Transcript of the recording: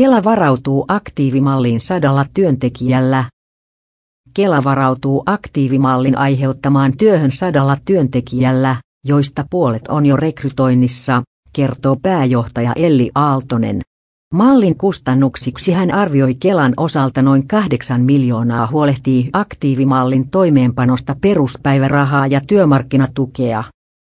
Kela varautuu aktiivimallin sadalla työntekijällä. Kela varautuu aktiivimallin aiheuttamaan työhön sadalla työntekijällä, joista puolet on jo rekrytoinnissa, kertoo pääjohtaja Elli Aaltonen. Mallin kustannuksiksi hän arvioi Kelan osalta noin 8 miljoonaa huolehtii aktiivimallin toimeenpanosta peruspäivärahaa ja työmarkkinatukea.